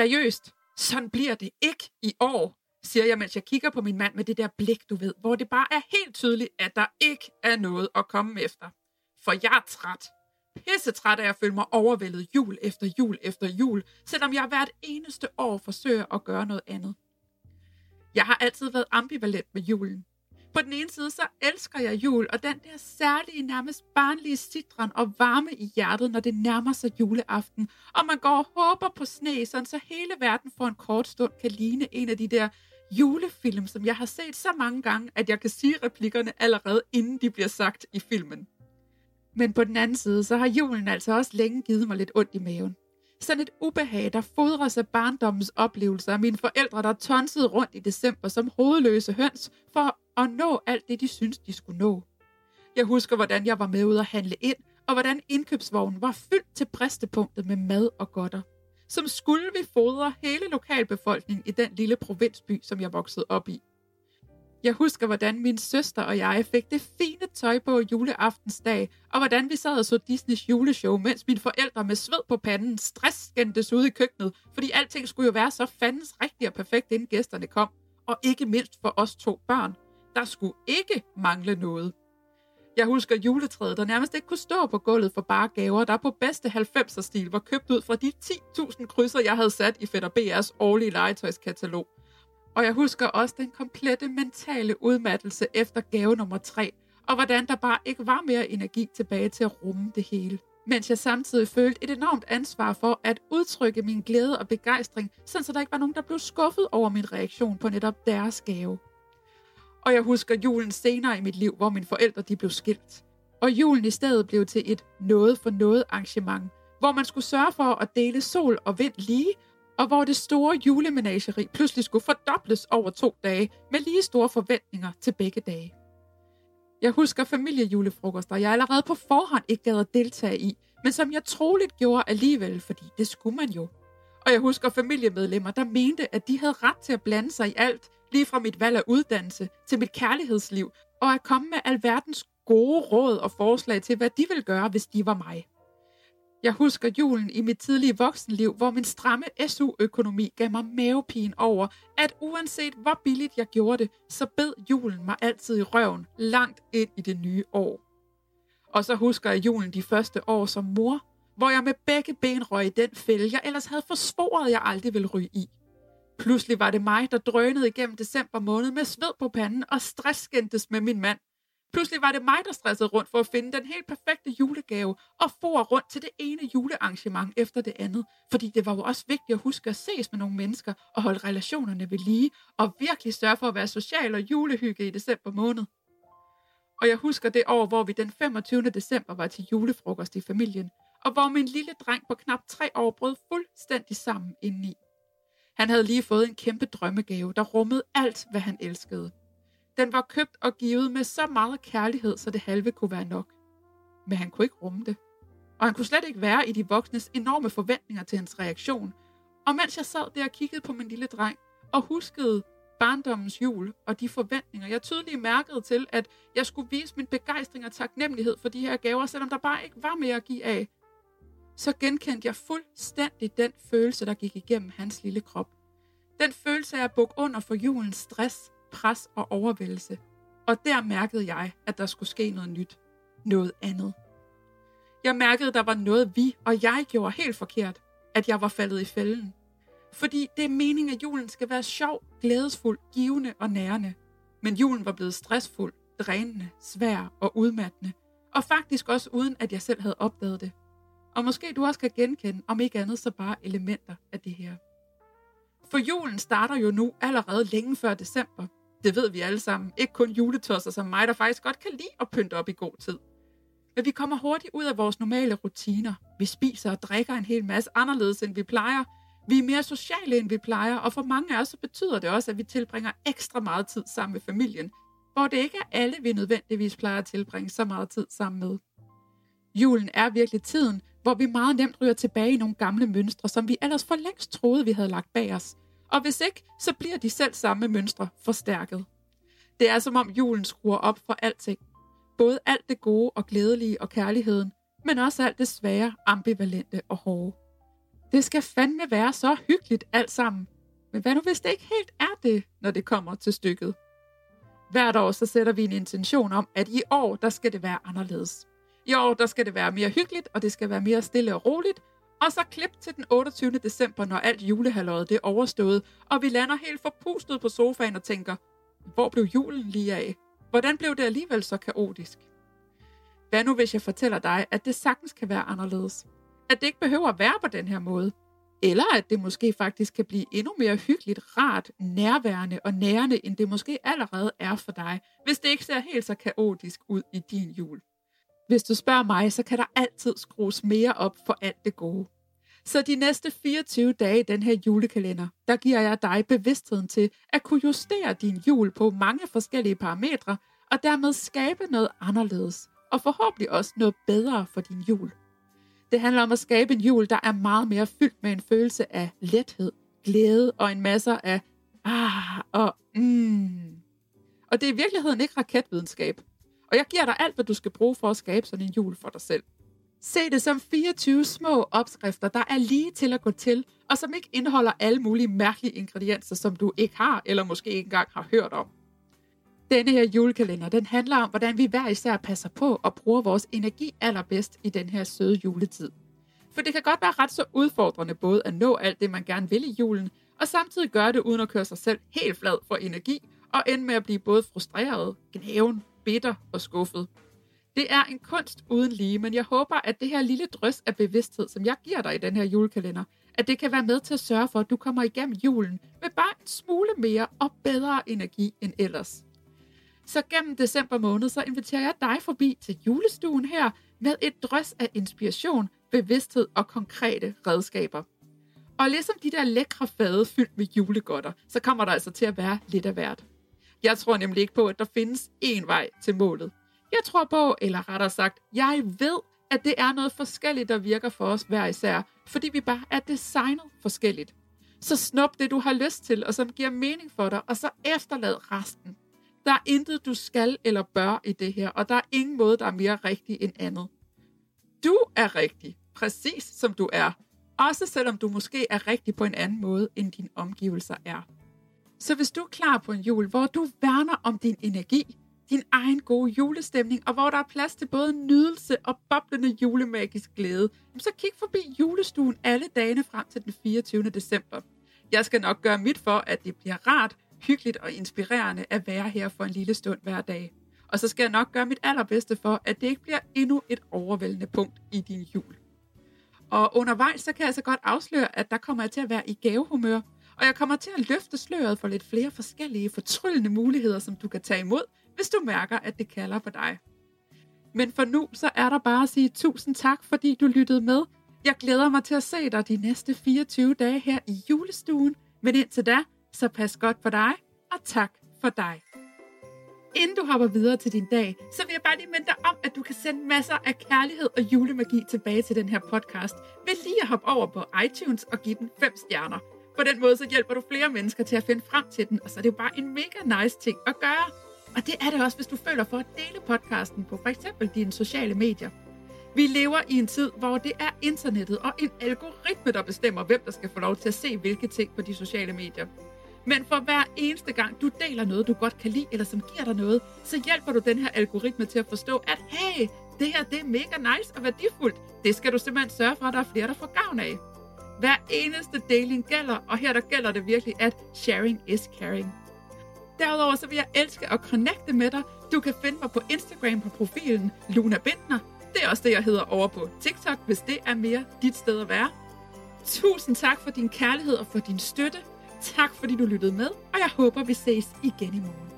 Seriöst? Sådan bliver det ikke i år, siger jeg, mens jeg kigger på min mand med det der blik, du ved, hvor det bare er helt tydeligt, at der ikke er noget at komme efter. For jeg er træt. Pisse træt af at føle mig overvældet jul efter jul efter jul, selvom jeg hvert eneste år forsøger at gøre noget andet. Jeg har altid været ambivalent med julen. På den ene side, så elsker jeg jul, og den der særlige, nærmest barnlige sidren og varme i hjertet, når det nærmer sig juleaften, og man går og håber på sne, sådan så hele verden for en kort stund kan ligne en af de der julefilm, som jeg har set så mange gange, at jeg kan sige replikkerne allerede, inden de bliver sagt i filmen. Men på den anden side, så har julen altså også længe givet mig lidt ondt i maven. Sådan et ubehag, der fodrer sig barndommens oplevelser af mine forældre, der tonsede rundt i december som hovedløse høns for og nå alt det, de synes, de skulle nå. Jeg husker, hvordan jeg var med ud at handle ind, og hvordan indkøbsvognen var fyldt til bristepunktet med mad og godter. Som skulle vi fodre hele lokalbefolkningen i den lille provinsby, som jeg voksede op i. Jeg husker, hvordan min søster og jeg fik det fine tøj på juleaftensdag, og hvordan vi sad og så Disneys juleshow, mens mine forældre med sved på panden stressskændtes ude i køkkenet, fordi alting skulle jo være så fandens rigtigt og perfekt, inden gæsterne kom. Og ikke mindst for os to børn. Der skulle ikke mangle noget. Jeg husker juletræet, der nærmest ikke kunne stå på gulvet for bare gaver, der på bedste 90'er-stil var købt ud fra de 10.000 krydser, jeg havde sat i Fætter BR's årlige legetøjskatalog. Og jeg husker også den komplette mentale udmattelse efter gave nummer 3, og hvordan der bare ikke var mere energi tilbage til at rumme det hele. Mens jeg samtidig følte et enormt ansvar for at udtrykke min glæde og begejstring, så der ikke var nogen, der blev skuffet over min reaktion på netop deres gave. Og jeg husker julen senere i mit liv, hvor mine forældre de blev skilt. Og julen i stedet blev til et noget for noget arrangement, hvor man skulle sørge for at dele sol og vind lige, og hvor det store julemenageri pludselig skulle fordobles over to dage med lige store forventninger til begge dage. Jeg husker familiejulefrokoster, jeg allerede på forhånd ikke gad at deltage i, men som jeg troligt gjorde alligevel, fordi det skulle man jo. Og jeg husker familiemedlemmer, der mente, at de havde ret til at blande sig i alt, lige fra mit valg af uddannelse til mit kærlighedsliv, og at komme med alverdens gode råd og forslag til, hvad de ville gøre, hvis de var mig. Jeg husker julen i mit tidlige voksenliv, hvor min stramme SU-økonomi gav mig mavepin over, at uanset hvor billigt jeg gjorde det, så bed julen mig altid i røven langt ind i det nye år. Og så husker jeg julen de første år som mor, hvor jeg med begge ben røg i den fælde, jeg ellers havde forsvoret, jeg aldrig ville ryge i. Pludselig var det mig, der drønede igennem december måned med sved på panden og stressskændtes med min mand. Pludselig var det mig, der stressede rundt for at finde den helt perfekte julegave og for rundt til det ene julearrangement efter det andet. Fordi det var jo også vigtigt at huske at ses med nogle mennesker og holde relationerne ved lige og virkelig sørge for at være social og julehygge i december måned. Og jeg husker det år, hvor vi den 25. december var til julefrokost i familien, og hvor min lille dreng på knap tre år brød fuldstændig sammen indeni. Han havde lige fået en kæmpe drømmegave, der rummede alt, hvad han elskede. Den var købt og givet med så meget kærlighed, så det halve kunne være nok. Men han kunne ikke rumme det. Og han kunne slet ikke være i de voksnes enorme forventninger til hans reaktion. Og mens jeg sad der og kiggede på min lille dreng, og huskede barndommens jul og de forventninger, jeg tydeligt mærkede til, at jeg skulle vise min begejstring og taknemmelighed for de her gaver, selvom der bare ikke var mere at give af, så genkendte jeg fuldstændig den følelse, der gik igennem hans lille krop. Den følelse af at bukke under for julens stress, pres og overvældelse. Og der mærkede jeg, at der skulle ske noget nyt. Noget andet. Jeg mærkede, at der var noget vi og jeg gjorde helt forkert. At jeg var faldet i fælden. Fordi det er meningen, at julen skal være sjov, glædesfuld, givende og nærende. Men julen var blevet stressfuld, drænende, svær og udmattende. Og faktisk også uden, at jeg selv havde opdaget det. Og måske du også kan genkende, om ikke andet så bare elementer af det her. For julen starter jo nu allerede længe før december. Det ved vi alle sammen. Ikke kun juletosser som mig, der faktisk godt kan lide at pynte op i god tid. Men vi kommer hurtigt ud af vores normale rutiner. Vi spiser og drikker en hel masse anderledes, end vi plejer. Vi er mere sociale, end vi plejer, og for mange af os så betyder det også, at vi tilbringer ekstra meget tid sammen med familien, hvor det ikke er alle, vi nødvendigvis plejer at tilbringe så meget tid sammen med. Julen er virkelig tiden, hvor vi meget nemt ryger tilbage i nogle gamle mønstre, som vi ellers for længst troede, vi havde lagt bag os. Og hvis ikke, så bliver de selv samme mønstre forstærket. Det er som om julen skruer op for alting. Både alt det gode og glædelige og kærligheden, men også alt det svære, ambivalente og hårde. Det skal fandme være så hyggeligt alt sammen. Men hvad nu hvis det ikke helt er det, når det kommer til stykket? Hvert år så sætter vi en intention om, at i år, der skal det være anderledes. I år, der skal det være mere hyggeligt, og det skal være mere stille og roligt. Og så klip til den 28. december, når alt julehalvåret det er overstået, og vi lander helt forpustet på sofaen og tænker, hvor blev julen lige af? Hvordan blev det alligevel så kaotisk? Hvad nu, hvis jeg fortæller dig, at det sagtens kan være anderledes? At det ikke behøver at være på den her måde? Eller at det måske faktisk kan blive endnu mere hyggeligt, rart, nærværende og nærende, end det måske allerede er for dig, hvis det ikke ser helt så kaotisk ud i din jul. Hvis du spørger mig, så kan der altid skrues mere op for alt det gode. Så de næste 24 dage i den her julekalender, der giver jeg dig bevidstheden til at kunne justere din jul på mange forskellige parametre, og dermed skabe noget anderledes, og forhåbentlig også noget bedre for din jul. Det handler om at skabe en jul, der er meget mere fyldt med en følelse af lethed, glæde og en masse af ah og mm. Og det er i virkeligheden ikke raketvidenskab. Og jeg giver dig alt, hvad du skal bruge for at skabe sådan en jul for dig selv. Se det som 24 små opskrifter, der er lige til at gå til, og som ikke indeholder alle mulige mærkelige ingredienser, som du ikke har, eller måske ikke engang har hørt om. Denne her julekalender, den handler om, hvordan vi hver især passer på og bruger vores energi allerbedst i den her søde juletid. For det kan godt være ret så udfordrende både at nå alt det, man gerne vil i julen, og samtidig gøre det uden at køre sig selv helt flad for energi, og ende med at blive både frustreret, gnaven, bitter og skuffet. Det er en kunst uden lige, men jeg håber, at det her lille drøs af bevidsthed, som jeg giver dig i den her julekalender, at det kan være med til at sørge for, at du kommer igennem julen med bare en smule mere og bedre energi end ellers. Så gennem december måned, så inviterer jeg dig forbi til julestuen her med et drøs af inspiration, bevidsthed og konkrete redskaber. Og ligesom de der lækre fade fyldt med julegodter, så kommer der altså til at være lidt af hvert. Jeg tror nemlig ikke på, at der findes én vej til målet. Jeg tror på, eller rettere sagt, jeg ved, at det er noget forskelligt, der virker for os hver især, fordi vi bare er designet forskelligt. Så snup det, du har lyst til, og som giver mening for dig, og så efterlad resten. Der er intet, du skal eller bør i det her, og der er ingen måde, der er mere rigtig end andet. Du er rigtig, præcis som du er. Også selvom du måske er rigtig på en anden måde, end dine omgivelser er. Så hvis du er klar på en jul, hvor du værner om din energi, din egen gode julestemning, og hvor der er plads til både nydelse og boblende julemagisk glæde, så kig forbi julestuen alle dagene frem til den 24. december. Jeg skal nok gøre mit for, at det bliver rart, hyggeligt og inspirerende at være her for en lille stund hver dag. Og så skal jeg nok gøre mit allerbedste for, at det ikke bliver endnu et overvældende punkt i din jul. Og undervejs så kan jeg så godt afsløre, at der kommer jeg til at være i gavehumør, og jeg kommer til at løfte sløret for lidt flere forskellige fortryllende muligheder, som du kan tage imod, hvis du mærker, at det kalder på dig. Men for nu, så er der bare at sige tusind tak, fordi du lyttede med. Jeg glæder mig til at se dig de næste 24 dage her i julestuen. Men indtil da, så pas godt på dig, og tak for dig. Inden du hopper videre til din dag, så vil jeg bare lige minde dig om, at du kan sende masser af kærlighed og julemagi tilbage til den her podcast ved lige at hoppe over på iTunes og give den 5 stjerner. På den måde så hjælper du flere mennesker til at finde frem til den, og så er det jo bare en mega nice ting at gøre. Og det er det også, hvis du føler for at dele podcasten på f.eks. dine sociale medier. Vi lever i en tid, hvor det er internettet og en algoritme, der bestemmer, hvem der skal få lov til at se hvilke ting på de sociale medier. Men for hver eneste gang, du deler noget, du godt kan lide, eller som giver dig noget, så hjælper du den her algoritme til at forstå, at hey, det her det er mega nice og værdifuldt. Det skal du simpelthen sørge for, at der er flere, der får gavn af. Hver eneste deling gælder, og her der gælder det virkelig, at sharing is caring. Derudover så vil jeg elske at connecte med dig. Du kan finde mig på Instagram på profilen Luna Bindner. Det er også det, jeg hedder over på TikTok, hvis det er mere dit sted at være. Tusind tak for din kærlighed og for din støtte. Tak fordi du lyttede med, og jeg håber, vi ses igen i morgen.